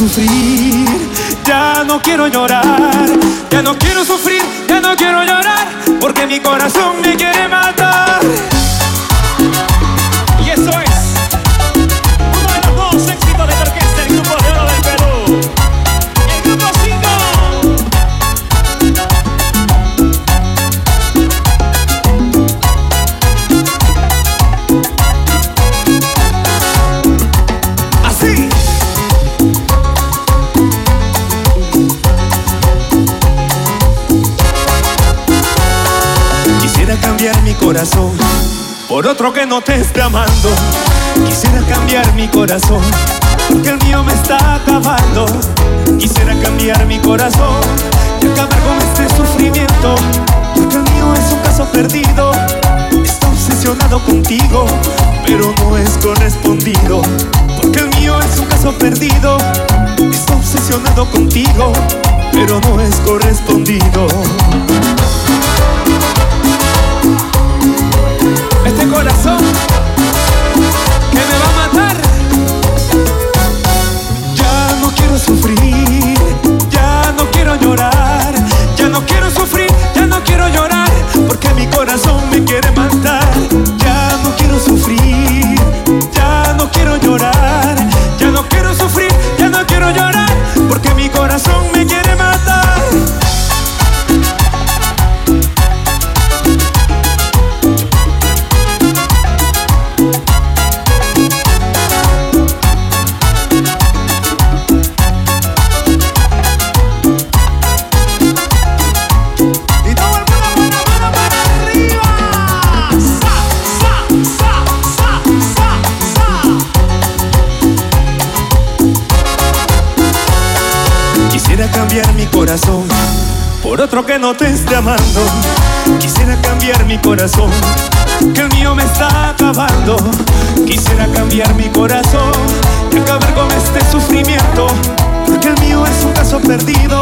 sufrir, ya no quiero llorar, ya no quiero sufrir, ya no quiero llorar, porque mi corazón me quiere matar. Otro que no te esté amando. Quisiera cambiar mi corazón porque el mío me está acabando. Quisiera cambiar mi corazón y acabar con este sufrimiento porque el mío es un caso perdido. Está obsesionado contigo, pero no es correspondido. Porque el mío es un caso perdido. Está obsesionado contigo, pero no es correspondido. Este corazón que me va a matar. Ya no quiero sufrir, ya no quiero llorar, ya no quiero sufrir, ya no quiero llorar, porque mi corazón me quiere matar. Ya no quiero sufrir, ya no quiero llorar, por otro que no te esté amando. Quisiera cambiar mi corazón, que el mío me está acabando. Quisiera cambiar mi corazón y acabar con este sufrimiento, porque el mío es un caso perdido.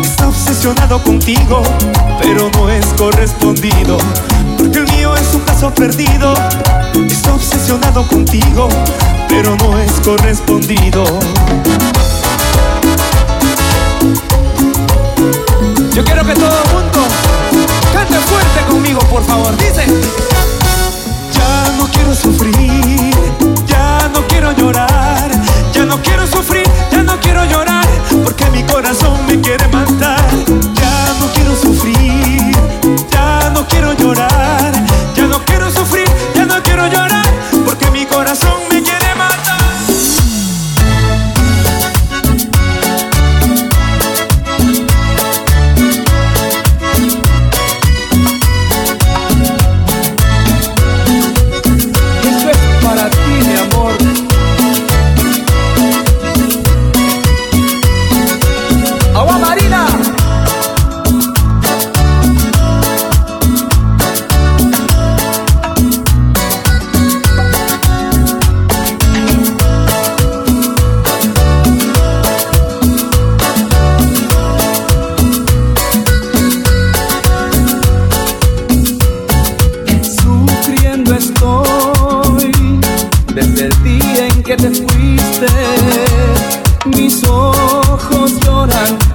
Está obsesionado contigo, pero no es correspondido. Porque el mío es un caso perdido. Está obsesionado contigo, pero no es correspondido. Yo quiero que todo mundo cante fuerte conmigo, por favor. Dice: Ya no quiero sufrir, ya no quiero llorar, ya no quiero sufrir, ya no quiero llorar, porque mi corazón me quiere matar.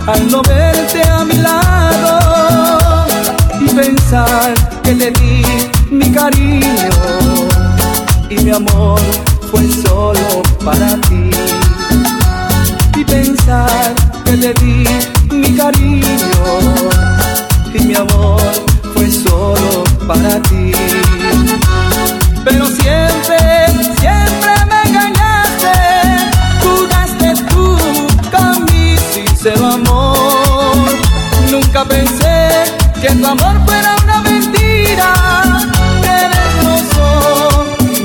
Al no verte a mi lado y pensar que te di mi cariño y mi amor fue solo para ti. Y pensar que te di mi cariño y mi amor fue solo para ti. Pero siempre, pensé que tu amor fuera una mentira, que destrozó mi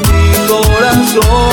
corazón.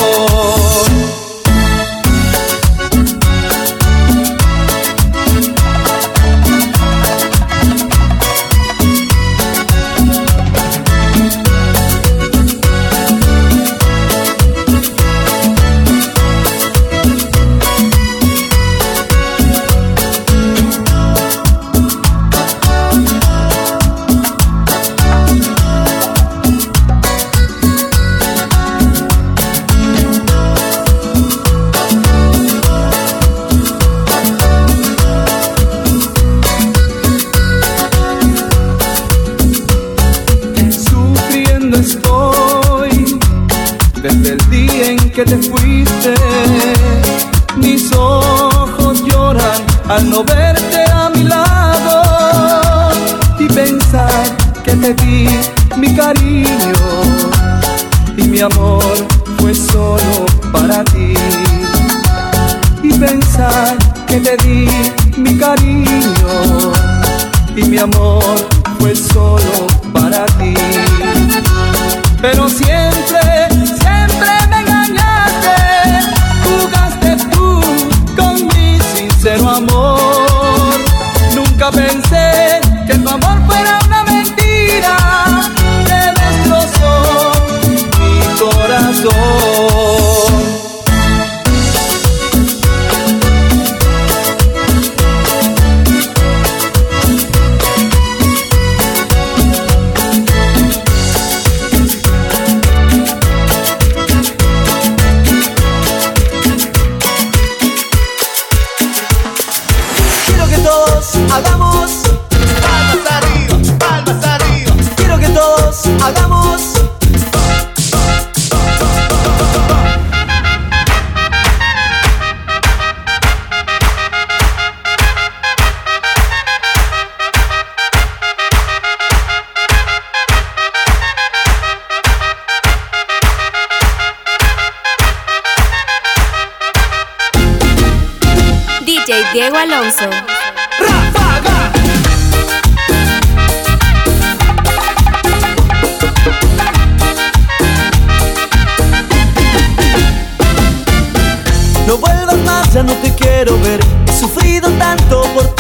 Diego Alonso. No vuelvas más, ya no te quiero ver. He sufrido tanto por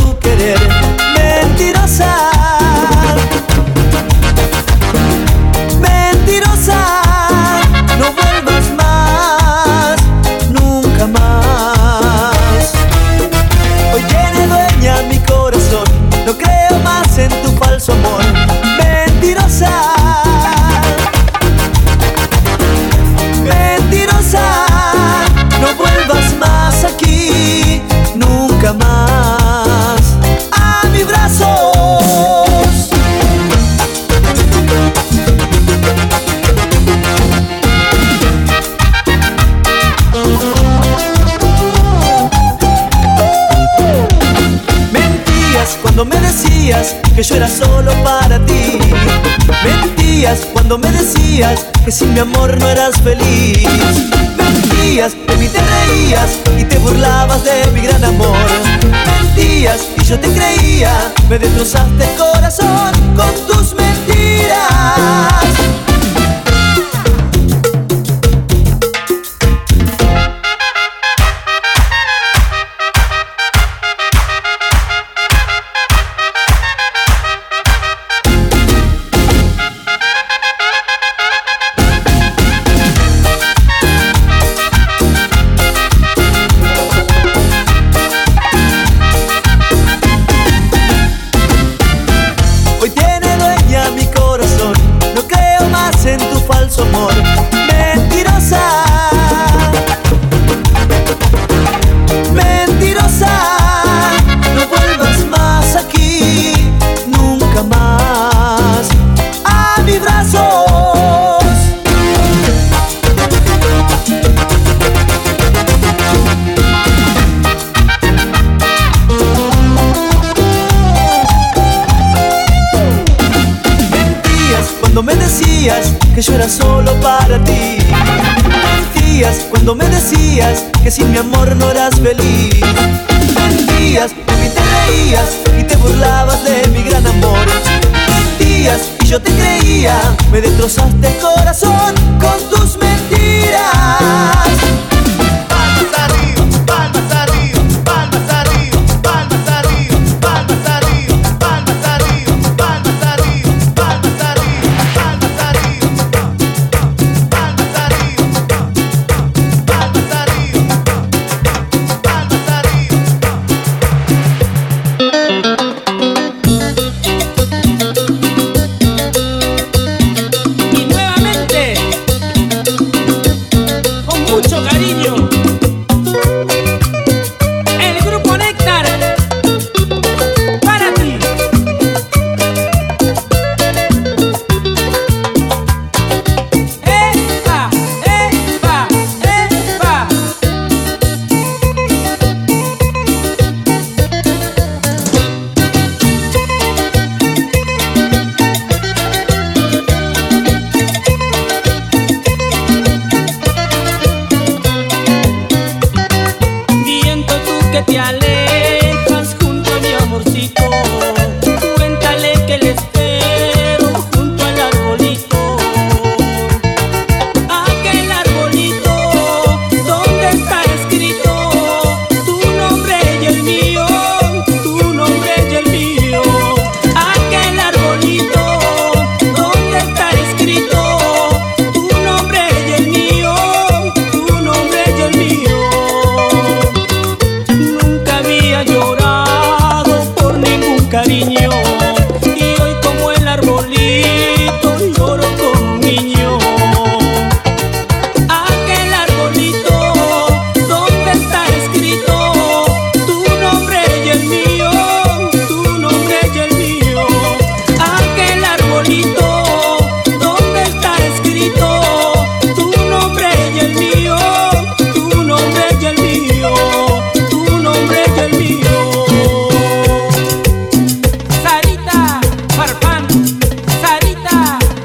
que yo era solo para ti. Mentías cuando me decías que sin mi amor no eras feliz. Mentías, de mí te reías y te burlabas de mi gran amor. Mentías y yo te creía, me destrozaste el corazón con tus mentiras.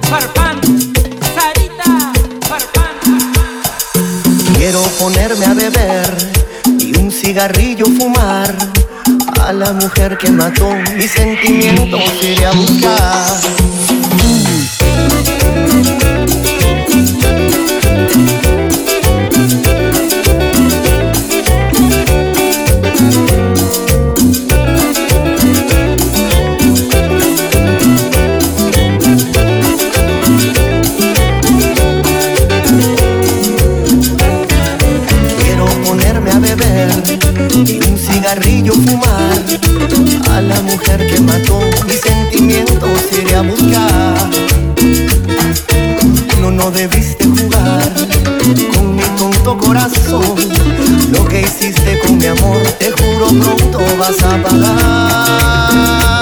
Farfán, Sarita, Farfán. Quiero ponerme a beber y un cigarrillo fumar. A la mujer que mató mis sentimientos iré a buscar. a la mujer que mató mis sentimientos iré a buscar. No, no debiste jugar con mi tonto corazón. Lo que hiciste con mi amor, te juro pronto vas a pagar.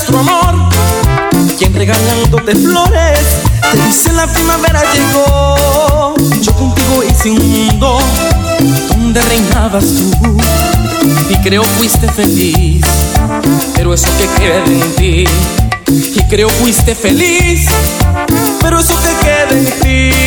nuestro amor, quien regalándote flores te dice la primavera llegó. Yo contigo hice un mundo donde reinabas tú y creo fuiste feliz, pero eso que queda en ti. Y creo fuiste feliz, pero eso que queda en ti.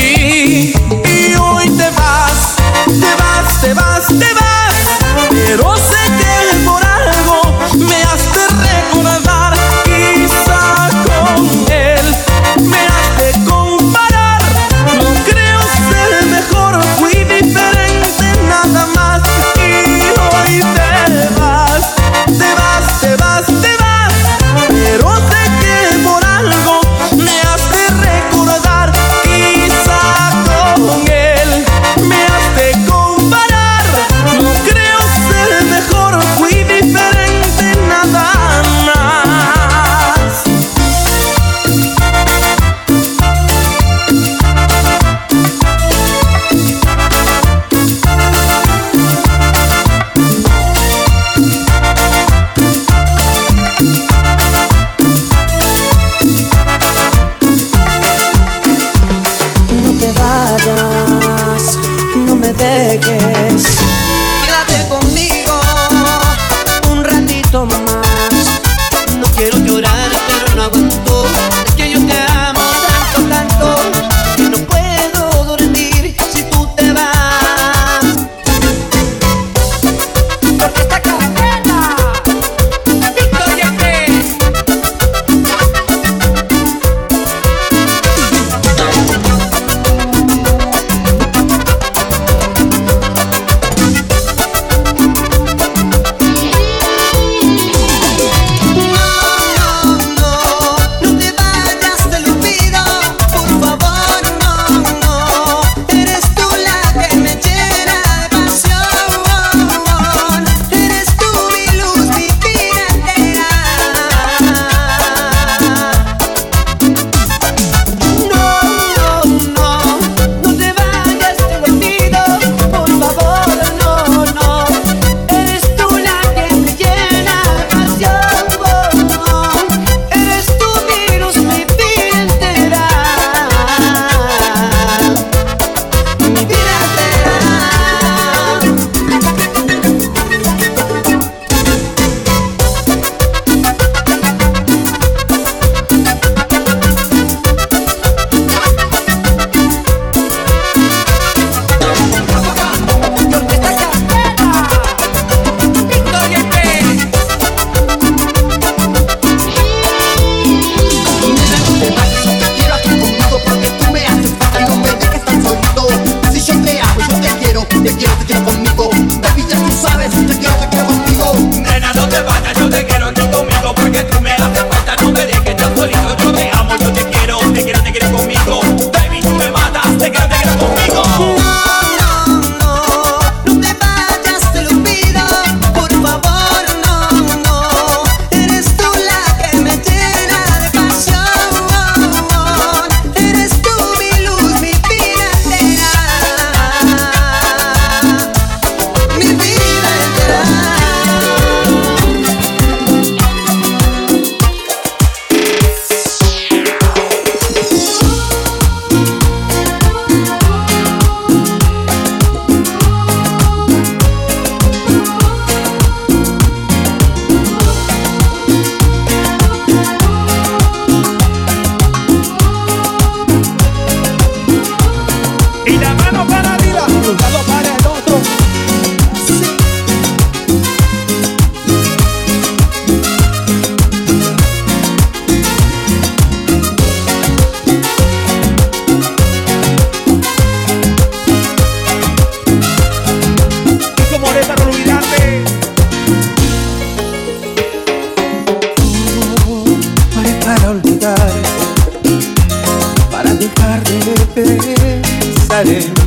estaré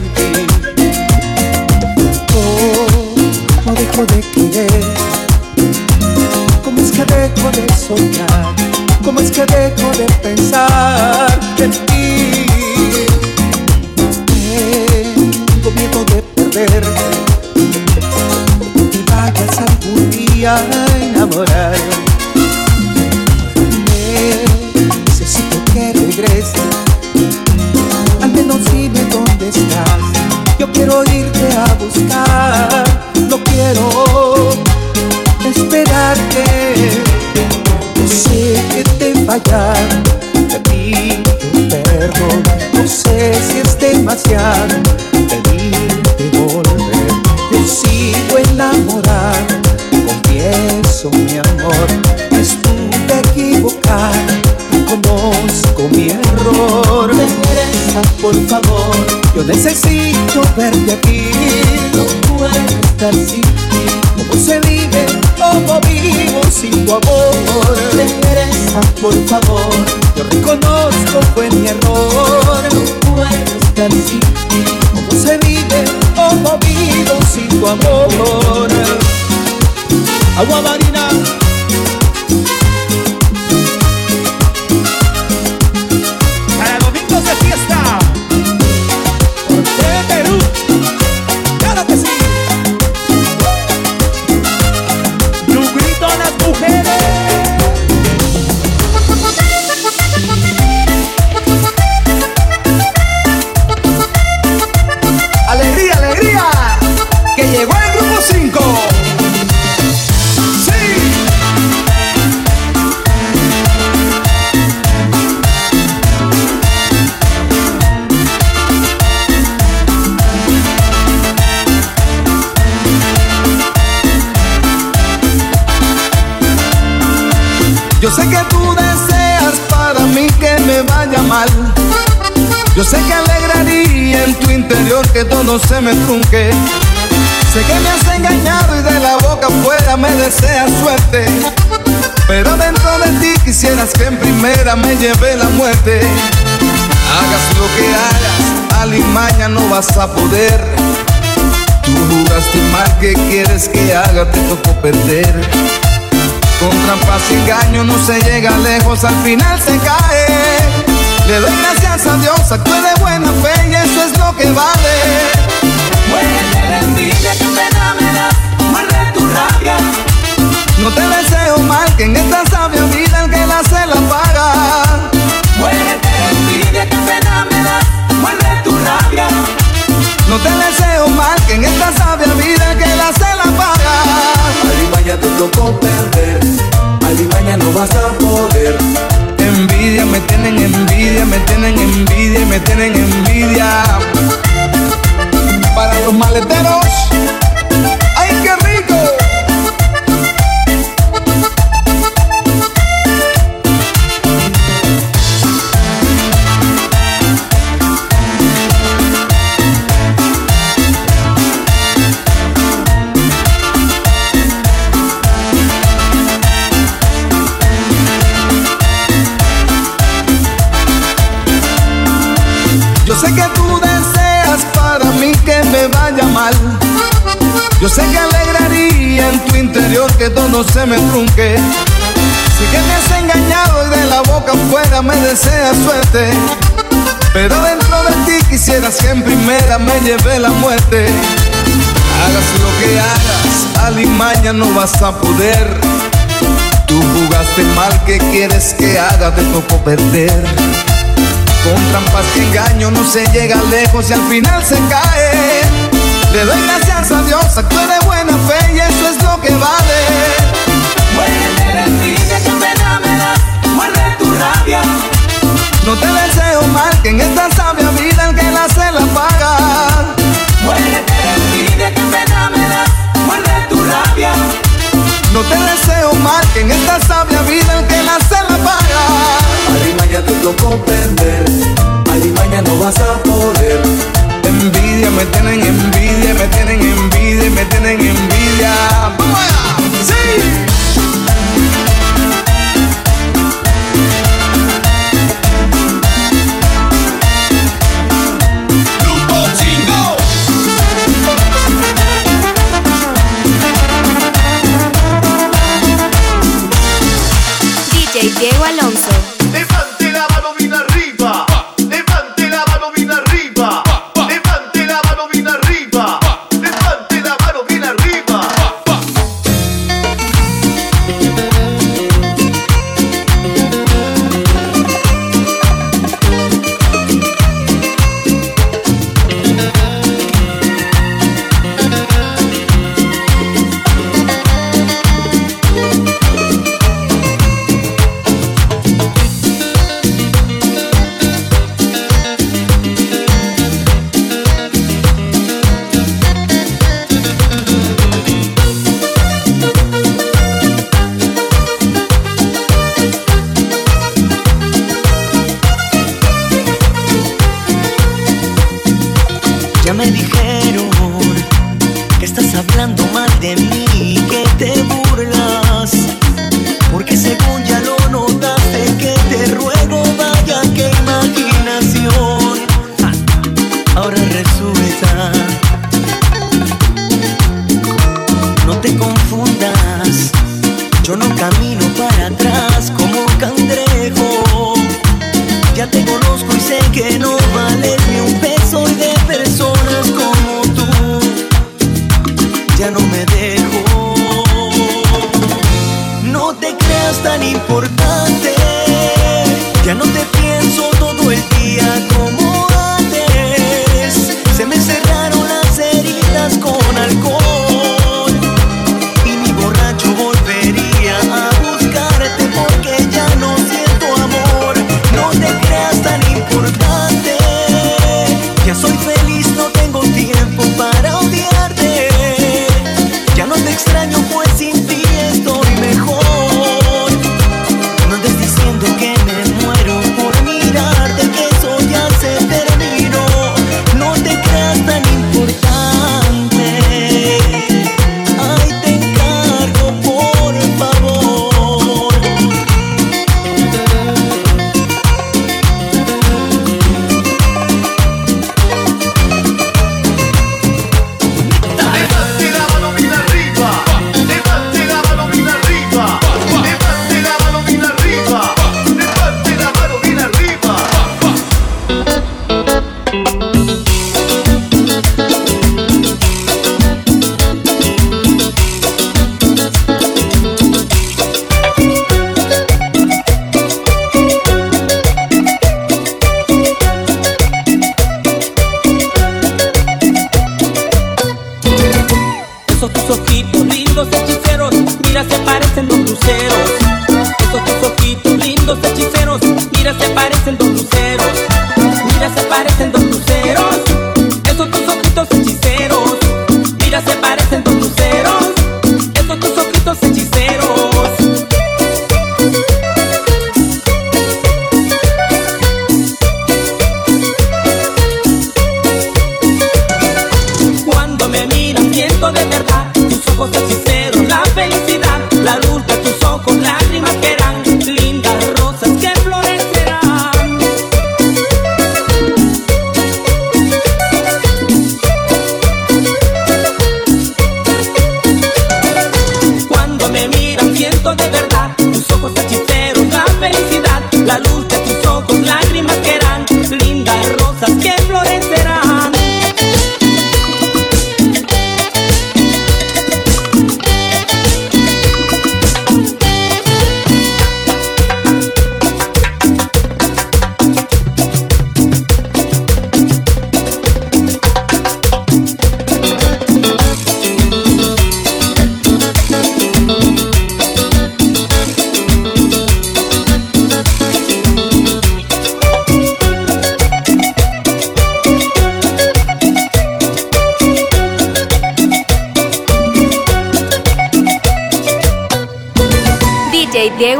necesito verte aquí. No puedo estar sin ti. ¿Cómo se vive? ¿Cómo vivo sin tu amor? Regresa, por favor. Yo reconozco fue mi error. No puedo estar sin ti. ¿Cómo se vive? ¿Cómo vivo sin tu amor? Agua marina. Yo sé que alegraría en tu interior que todo se me trunque. Sé que me has engañado y de la boca afuera me deseas suerte. Pero dentro de ti quisieras que en primera me lleve la muerte. Hagas lo que hagas, al y mañana no vas a poder. Tú jugaste mal, ¿qué quieres que haga? Te tocó perder. Con trampas y engaño no se llega lejos, al final se cae. Le doy gracias a Dios, actué de buena fe y eso es lo que vale. Sé que alegraría en tu interior que todo se me trunque. Sé que me has engañado y de la boca afuera me deseas suerte. Pero dentro de ti quisieras que en primera me lleve la muerte. Hagas lo que hagas, al y mañana no vas a poder. Tú jugaste mal, ¿qué quieres que haga? Te tocó perder. Con trampas y engaño no se llega lejos y al final se cae. Le doy gracias a Dios, actué de buena fe y eso es lo que vale. Muérete de envidia, que pena me das, muerde tu rabia. No te deseo mal, que en esta sabia vida el que la hace la paga. Muérete de envidia, que pena me das, muerde tu rabia. No te deseo mal, que en esta sabia vida el que la hace la paga. Alimaña te tocó perder, Alimaña no vas a poder. Envidia, me tienen envidia, me tienen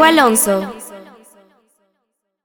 Alonso.